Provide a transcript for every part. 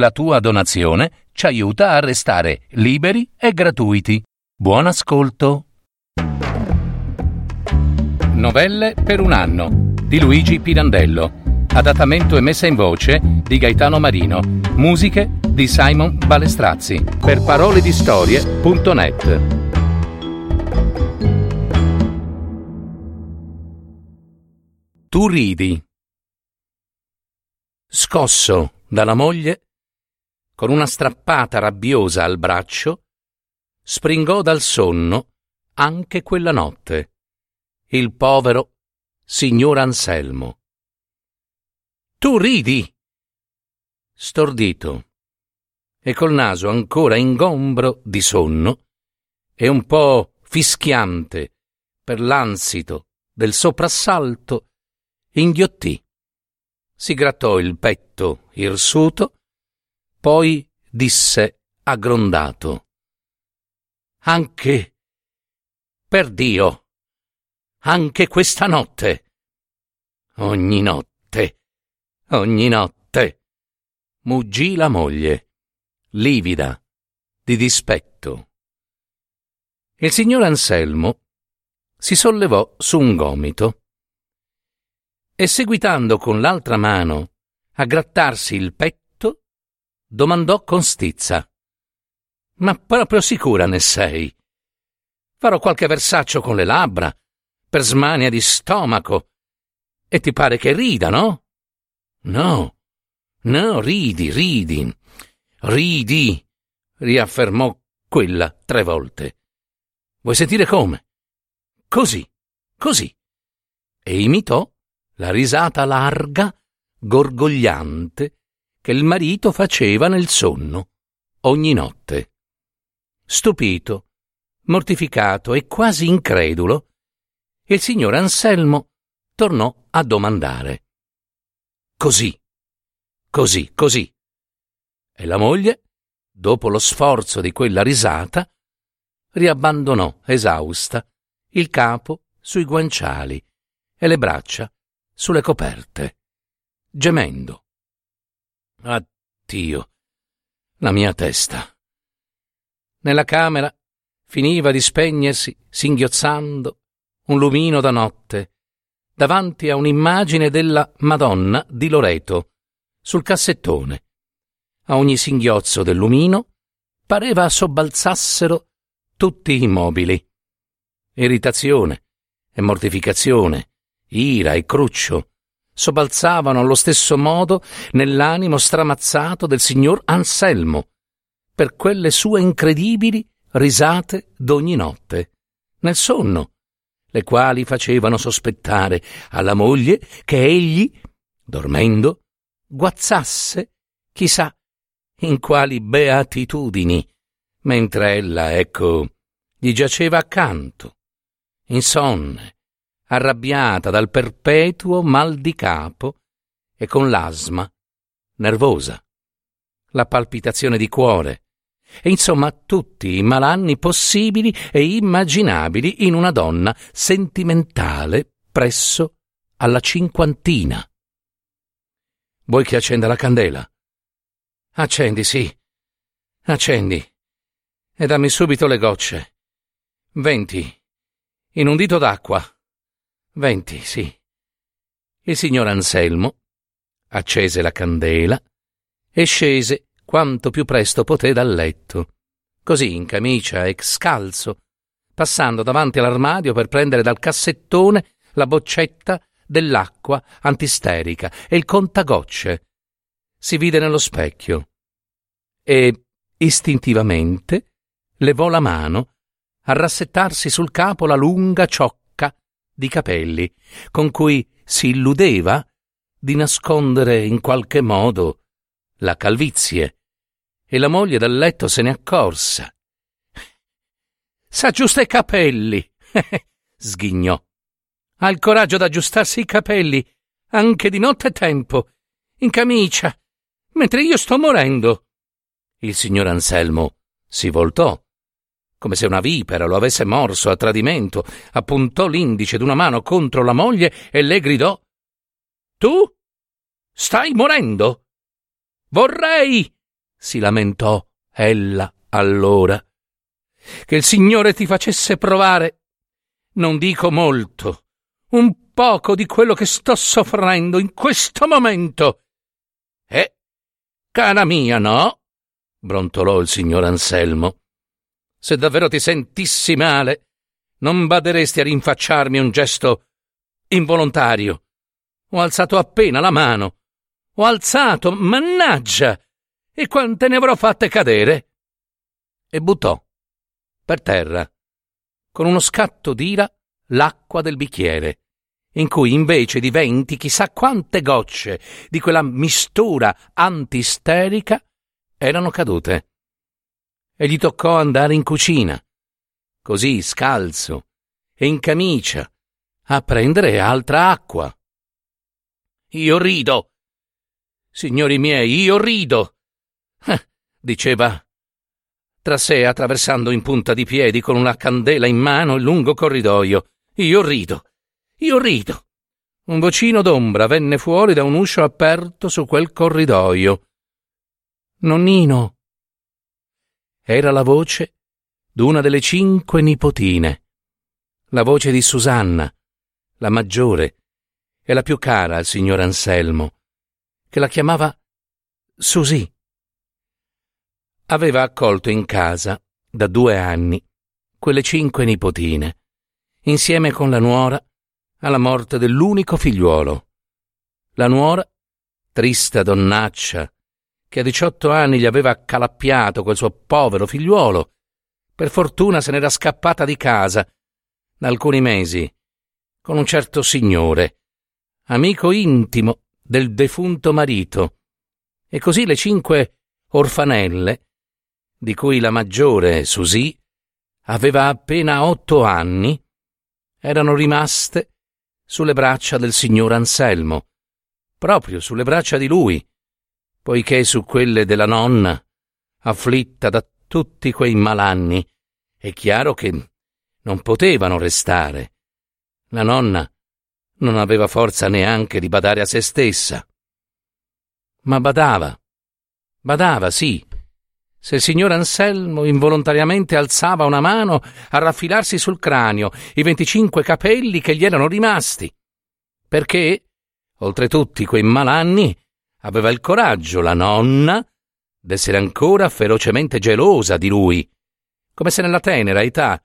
La tua donazione ci aiuta a restare liberi e gratuiti. Buon ascolto. Novelle per un anno di Luigi Pirandello. Adattamento e messa in voce di Gaetano Marino. Musiche di Simon Balestrazzi. Per parole di storie.net. Tu ridi. Scosso dalla moglie, con una strappata rabbiosa al braccio, springò dal sonno anche quella notte il povero signor Anselmo. Tu ridi! Stordito e col naso ancora ingombro di sonno e un po' fischiante per l'ansito del soprassalto, inghiottì. Si grattò il petto irsuto, poi disse aggrondato. Anche per Dio, anche questa notte. Ogni notte, ogni notte. Muggì la moglie, livida, di dispetto. Il signor Anselmo si sollevò su un gomito e seguitando con l'altra mano a grattarsi il petto, domandò con stizza. Ma proprio sicura ne sei? Farò qualche versaccio con le labbra, per smania di stomaco. E ti pare che rida, no? No, no, ridi, ridi, ridi, riaffermò quella tre volte. Vuoi sentire come? Così, così. E imitò la risata larga, gorgogliante, che il marito faceva nel sonno ogni notte. Stupito, mortificato e quasi incredulo, il signor Anselmo tornò a domandare. Così, così, così. E la moglie, dopo lo sforzo di quella risata, riabbandonò esausta il capo sui guanciali e le braccia sulle coperte, gemendo. Addio, la mia testa. Nella camera finiva di spegnersi, singhiozzando, un lumino da notte, davanti a un'immagine della Madonna di Loreto, sul cassettone. A ogni singhiozzo del lumino pareva sobbalzassero tutti i mobili. Irritazione e mortificazione ira e cruccio sobbalzavano allo stesso modo nell'animo stramazzato del signor Anselmo, per quelle sue incredibili risate d'ogni notte, nel sonno, le quali facevano sospettare alla moglie che egli, dormendo, guazzasse, chissà, in quali beatitudini, mentre ella, ecco, gli giaceva accanto, insonne, arrabbiata dal perpetuo mal di capo e con l'asma, nervosa, la palpitazione di cuore, e insomma tutti i malanni possibili e immaginabili in una donna sentimentale presso alla cinquantina. Vuoi che accenda la candela? Accendi, sì. Accendi. E dammi subito le gocce. Venti. In un dito d'acqua. Venti, sì. Il signor Anselmo accese la candela e scese quanto più presto poté dal letto, così in camicia e scalzo, passando davanti all'armadio per prendere dal cassettone la boccetta dell'acqua antisterica e il contagocce. Si vide nello specchio e istintivamente levò la mano a rassettarsi sul capo la lunga ciocca di capelli, con cui si illudeva di nascondere in qualche modo la calvizie. E la moglie dal letto se ne accorse. S'aggiusta i capelli, sghignò. Ha il coraggio d'aggiustarsi i capelli, anche di notte tempo, in camicia, mentre io sto morendo. Il signor Anselmo si voltò come se una vipera lo avesse morso a tradimento, appuntò l'indice d'una mano contro la moglie e le gridò Tu stai morendo? Vorrei si lamentò ella allora. Che il Signore ti facesse provare, non dico molto, un poco di quello che sto soffrendo in questo momento. Eh, cara mia, no? brontolò il signor Anselmo. Se davvero ti sentissi male, non baderesti a rinfacciarmi un gesto involontario. Ho alzato appena la mano. Ho alzato, mannaggia! E quante ne avrò fatte cadere? E buttò per terra, con uno scatto d'ira, l'acqua del bicchiere, in cui invece di venti chissà quante gocce di quella mistura antisterica erano cadute. E gli toccò andare in cucina, così scalzo e in camicia, a prendere altra acqua. Io rido. Signori miei, io rido. Eh, diceva tra sé attraversando in punta di piedi con una candela in mano il lungo corridoio. Io rido. Io rido. Un vocino d'ombra venne fuori da un uscio aperto su quel corridoio. Nonnino. Era la voce d'una delle cinque nipotine. La voce di Susanna, la maggiore e la più cara al signor Anselmo, che la chiamava Susì aveva accolto in casa, da due anni, quelle cinque nipotine, insieme con la nuora, alla morte dell'unico figliuolo. La nuora, trista donnaccia, che a diciotto anni gli aveva accalappiato quel suo povero figliuolo, per fortuna se n'era scappata di casa da alcuni mesi con un certo signore, amico intimo del defunto marito, e così le cinque orfanelle di cui la maggiore, Susì, aveva appena otto anni, erano rimaste sulle braccia del signor Anselmo, proprio sulle braccia di lui, poiché su quelle della nonna, afflitta da tutti quei malanni, è chiaro che non potevano restare. La nonna non aveva forza neanche di badare a se stessa. Ma badava, badava, sì, se il signor Anselmo involontariamente alzava una mano a raffilarsi sul cranio i venticinque capelli che gli erano rimasti. Perché, oltre tutti quei malanni, aveva il coraggio, la nonna, d'essere ancora ferocemente gelosa di lui, come se nella tenera età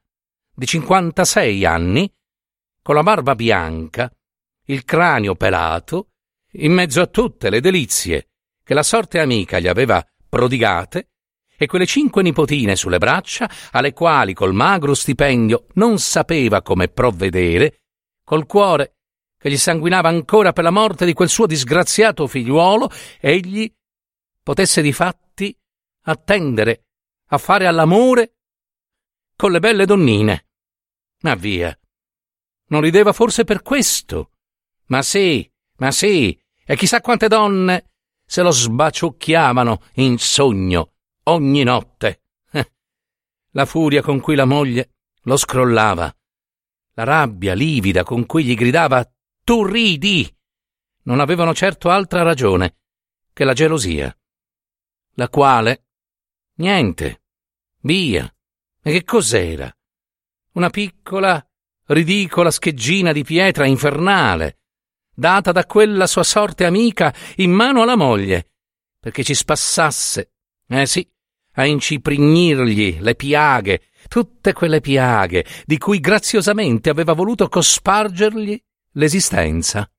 di cinquantasei anni, con la barba bianca, il cranio pelato, in mezzo a tutte le delizie che la sorte amica gli aveva prodigate, e quelle cinque nipotine sulle braccia, alle quali col magro stipendio non sapeva come provvedere, col cuore che gli sanguinava ancora per la morte di quel suo disgraziato figliuolo, egli potesse di fatti attendere a fare all'amore con le belle donnine. Ma via. Non rideva forse per questo? Ma sì, ma sì, e chissà quante donne se lo sbaciucchiavano in sogno ogni notte. Eh. La furia con cui la moglie lo scrollava, la rabbia livida con cui gli gridava Tu ridi! non avevano certo altra ragione che la gelosia, la quale niente, via. E che cos'era? Una piccola, ridicola scheggina di pietra infernale, data da quella sua sorte amica in mano alla moglie, perché ci spassasse, eh sì, a inciprignirgli le piaghe, tutte quelle piaghe di cui graziosamente aveva voluto cospargergli l'esistenza.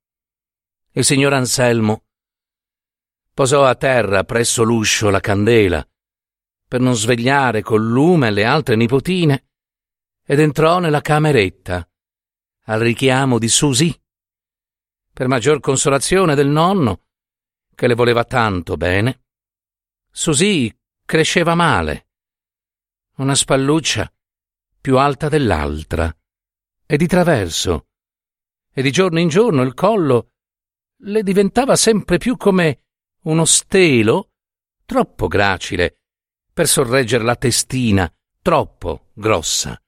Il signor Anselmo posò a terra presso l'uscio la candela per non svegliare col lume le altre nipotine ed entrò nella cameretta al richiamo di Susì per maggior consolazione del nonno che le voleva tanto bene. Susì cresceva male. Una spalluccia più alta dell'altra e di traverso, e di giorno in giorno il collo le diventava sempre più come uno stelo troppo gracile per sorreggere la testina troppo grossa.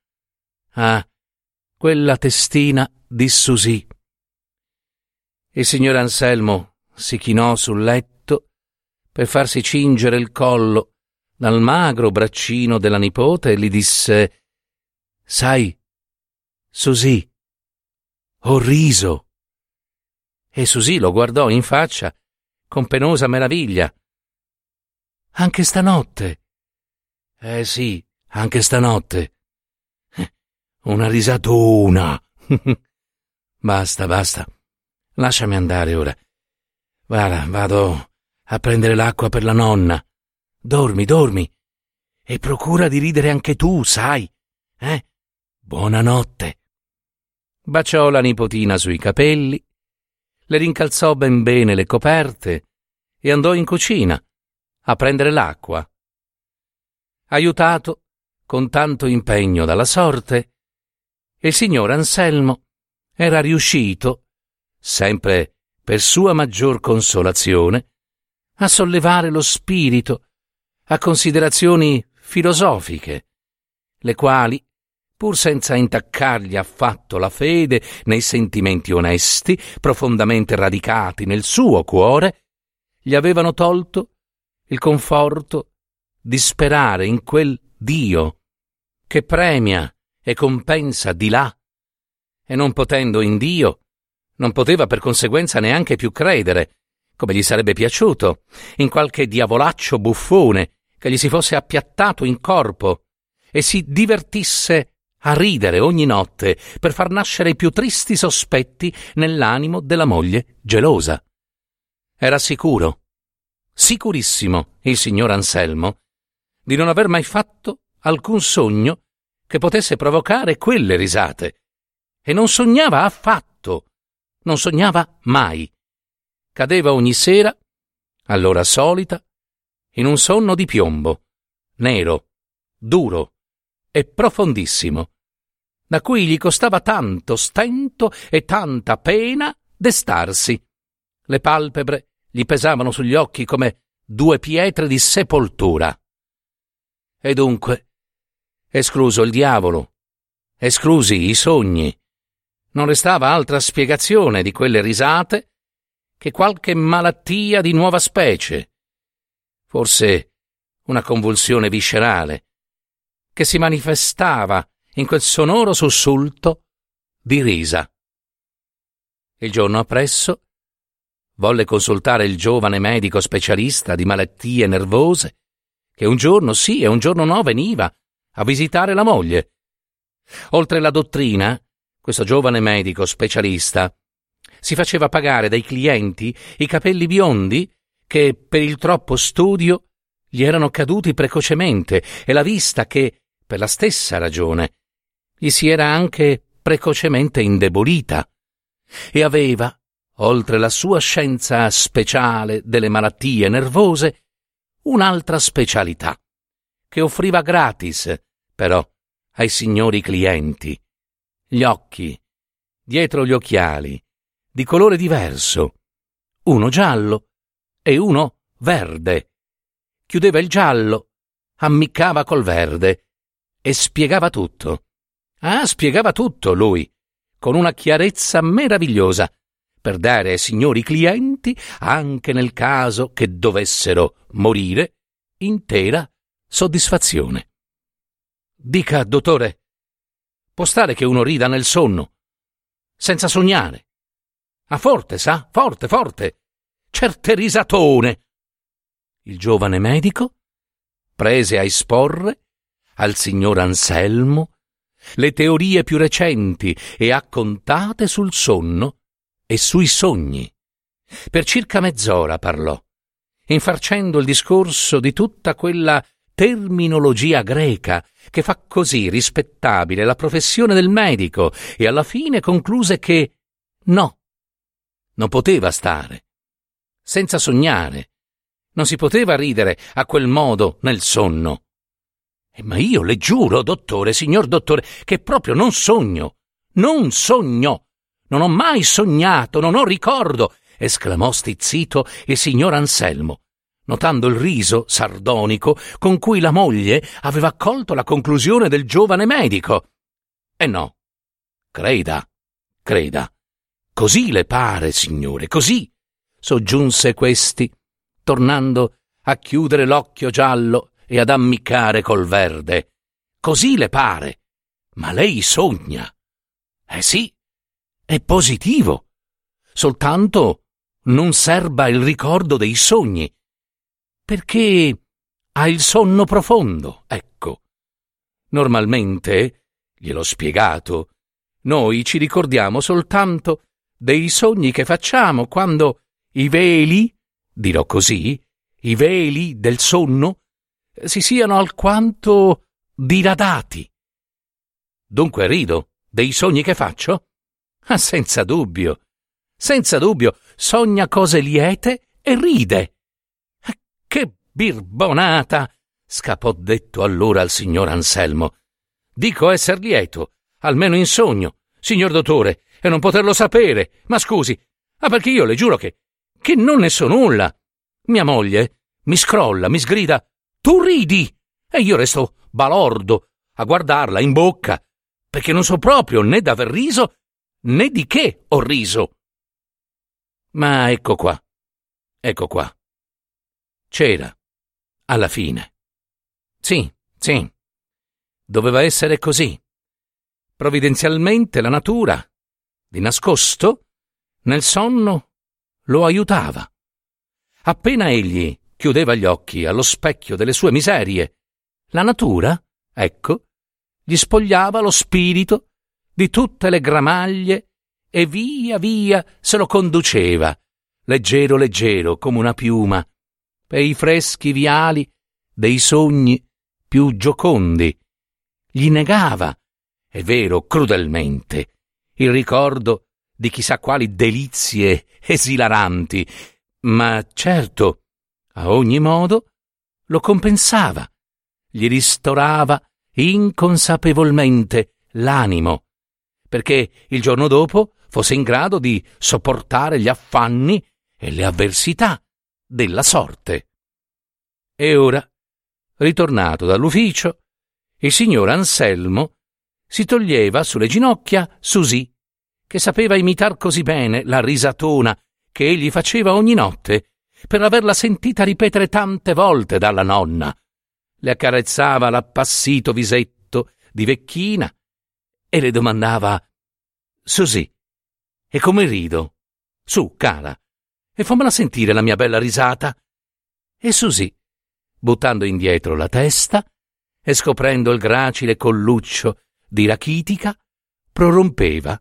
Ah, quella testina di Susì. Il signor Anselmo si chinò sul letto per farsi cingere il collo dal magro braccino della nipote e gli disse Sai, Susì, ho riso. E Susì lo guardò in faccia con penosa meraviglia. Anche stanotte. Eh sì, anche stanotte. Una risatona. basta, basta. Lasciami andare ora. Guarda, vado a prendere l'acqua per la nonna. Dormi, dormi. E procura di ridere anche tu, sai? Eh? Buonanotte. Baciò la nipotina sui capelli, le rincalzò ben bene le coperte e andò in cucina a prendere l'acqua. Aiutato con tanto impegno dalla sorte, il signor Anselmo era riuscito, sempre per sua maggior consolazione, a sollevare lo spirito a considerazioni filosofiche, le quali, pur senza intaccargli affatto la fede nei sentimenti onesti, profondamente radicati nel suo cuore, gli avevano tolto il conforto di sperare in quel Dio che premia e compensa di là, e non potendo in Dio, non poteva per conseguenza neanche più credere, come gli sarebbe piaciuto, in qualche diavolaccio buffone che gli si fosse appiattato in corpo e si divertisse a ridere ogni notte per far nascere i più tristi sospetti nell'animo della moglie gelosa. Era sicuro, sicurissimo il signor Anselmo, di non aver mai fatto alcun sogno che potesse provocare quelle risate, e non sognava affatto, non sognava mai. Cadeva ogni sera, all'ora solita, in un sonno di piombo, nero, duro e profondissimo, da cui gli costava tanto stento e tanta pena destarsi. Le palpebre gli pesavano sugli occhi come due pietre di sepoltura. E dunque, escluso il diavolo, esclusi i sogni, non restava altra spiegazione di quelle risate che qualche malattia di nuova specie, forse una convulsione viscerale, che si manifestava in quel sonoro sussulto di risa. Il giorno appresso volle consultare il giovane medico specialista di malattie nervose, che un giorno sì e un giorno no veniva a visitare la moglie. Oltre la dottrina, questo giovane medico specialista si faceva pagare dai clienti i capelli biondi che per il troppo studio gli erano caduti precocemente e la vista che, per la stessa ragione, gli si era anche precocemente indebolita e aveva, oltre la sua scienza speciale delle malattie nervose, un'altra specialità, che offriva gratis, però, ai signori clienti. Gli occhi, dietro gli occhiali, di colore diverso, uno giallo e uno verde. Chiudeva il giallo, ammiccava col verde e spiegava tutto. Ah, spiegava tutto lui, con una chiarezza meravigliosa, per dare ai signori clienti, anche nel caso che dovessero morire, intera soddisfazione. Dica, dottore, può stare che uno rida nel sonno, senza sognare. Ah, forte, sa, forte, forte certe risatone. Il giovane medico prese a esporre al signor Anselmo le teorie più recenti e accontate sul sonno e sui sogni. Per circa mezz'ora parlò, infarcendo il discorso di tutta quella terminologia greca che fa così rispettabile la professione del medico e alla fine concluse che no, non poteva stare senza sognare. Non si poteva ridere a quel modo nel sonno. Eh, ma io le giuro, dottore, signor dottore, che proprio non sogno. Non sogno. Non ho mai sognato, non ho ricordo, esclamò stizzito il signor Anselmo, notando il riso sardonico con cui la moglie aveva accolto la conclusione del giovane medico. E no, creda, creda. Così le pare, signore, così soggiunse questi, tornando a chiudere l'occhio giallo e ad ammiccare col verde. Così le pare. Ma lei sogna. Eh sì, è positivo. Soltanto non serba il ricordo dei sogni. Perché ha il sonno profondo, ecco. Normalmente, gliel'ho spiegato, noi ci ricordiamo soltanto dei sogni che facciamo quando i veli, dirò così, i veli del sonno si siano alquanto diradati. Dunque rido dei sogni che faccio? Ah, senza dubbio. Senza dubbio, sogna cose liete e ride. Ah, che birbonata! scapò detto allora al signor Anselmo. Dico esser lieto, almeno in sogno, signor dottore, e non poterlo sapere. Ma scusi, ah perché io le giuro che, che non ne so nulla. Mia moglie mi scrolla, mi sgrida, tu ridi! E io resto balordo a guardarla in bocca, perché non so proprio né d'aver riso né di che ho riso. Ma ecco qua, ecco qua. C'era, alla fine. Sì, sì. Doveva essere così. Provvidenzialmente la natura, di nascosto, nel sonno, lo aiutava. Appena egli chiudeva gli occhi allo specchio delle sue miserie, la natura, ecco, gli spogliava lo spirito di tutte le gramaglie e via via se lo conduceva, leggero leggero come una piuma, per i freschi viali dei sogni più giocondi. Gli negava è vero, crudelmente, il ricordo di chissà quali delizie esilaranti, ma certo, a ogni modo, lo compensava, gli ristorava inconsapevolmente l'animo, perché il giorno dopo fosse in grado di sopportare gli affanni e le avversità della sorte. E ora, ritornato dall'ufficio, il signor Anselmo si toglieva sulle ginocchia Susì, che sapeva imitar così bene la risatona che egli faceva ogni notte, per averla sentita ripetere tante volte dalla nonna. Le accarezzava l'appassito visetto di vecchina e le domandava Susì, e come rido? Su, cara, e fammela sentire la mia bella risata. E Susì, buttando indietro la testa e scoprendo il gracile colluccio di rachitica, prorompeva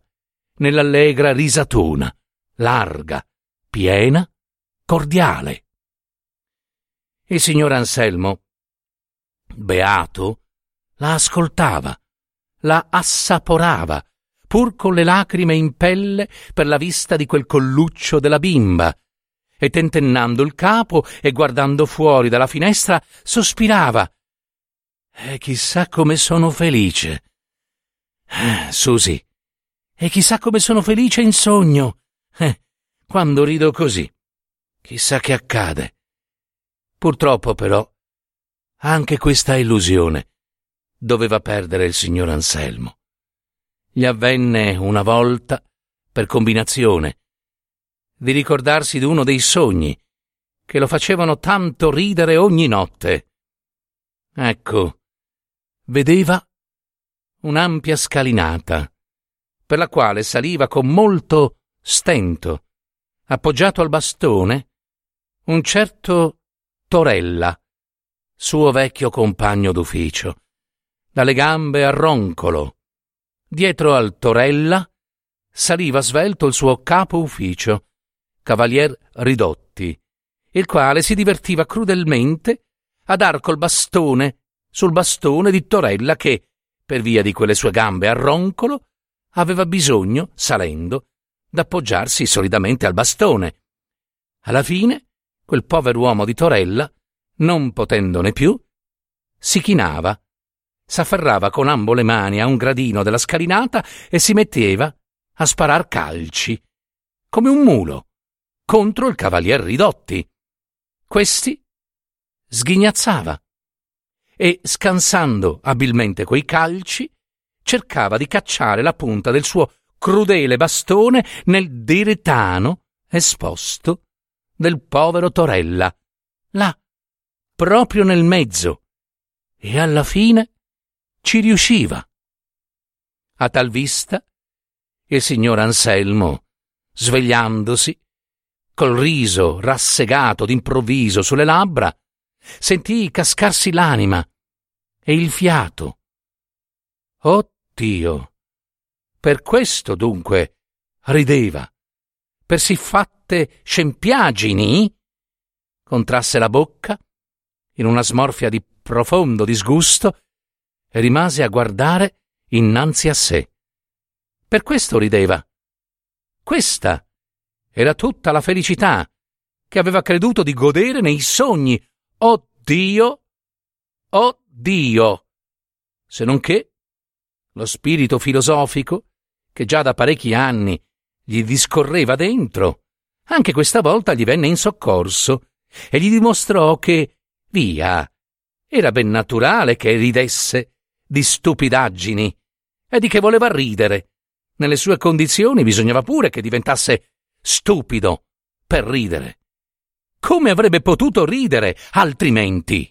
nell'allegra risatona, larga, piena, cordiale. Il signor Anselmo, beato, la ascoltava, la assaporava, pur con le lacrime in pelle per la vista di quel colluccio della bimba, e tentennando il capo e guardando fuori dalla finestra, sospirava. E chissà come sono felice eh, Susi, e chissà come sono felice in sogno. Eh, quando rido così. Chissà che accade. Purtroppo, però, anche questa illusione doveva perdere il signor Anselmo. Gli avvenne una volta, per combinazione, di ricordarsi di uno dei sogni che lo facevano tanto ridere ogni notte. Ecco, vedeva un'ampia scalinata, per la quale saliva con molto stento, appoggiato al bastone, un certo Torella, suo vecchio compagno d'ufficio, dalle gambe a roncolo. Dietro al Torella saliva svelto il suo capo ufficio, cavalier Ridotti, il quale si divertiva crudelmente a dar col bastone sul bastone di Torella che, per via di quelle sue gambe a roncolo, aveva bisogno, salendo, d'appoggiarsi solidamente al bastone. Alla fine, quel pover'uomo di Torella, non potendone più, si chinava, s'afferrava con ambo le mani a un gradino della scalinata e si metteva a sparar calci, come un mulo, contro il cavalier Ridotti. Questi sghignazzava e, scansando abilmente quei calci, cercava di cacciare la punta del suo crudele bastone nel diretano esposto del povero Torella, là, proprio nel mezzo e alla fine ci riusciva. A tal vista, il signor Anselmo, svegliandosi, col riso rassegato d'improvviso sulle labbra, sentì cascarsi l'anima e il fiato. Oh Dio! Per questo dunque rideva, per siffatte scempiagini? Contrasse la bocca in una smorfia di profondo disgusto e rimase a guardare innanzi a sé. Per questo rideva. Questa era tutta la felicità che aveva creduto di godere nei sogni. Oh Dio! Oh Dio! Se non che lo spirito filosofico, che già da parecchi anni gli discorreva dentro, anche questa volta gli venne in soccorso e gli dimostrò che, via, era ben naturale che ridesse di stupidaggini e di che voleva ridere. Nelle sue condizioni bisognava pure che diventasse stupido per ridere. Come avrebbe potuto ridere altrimenti?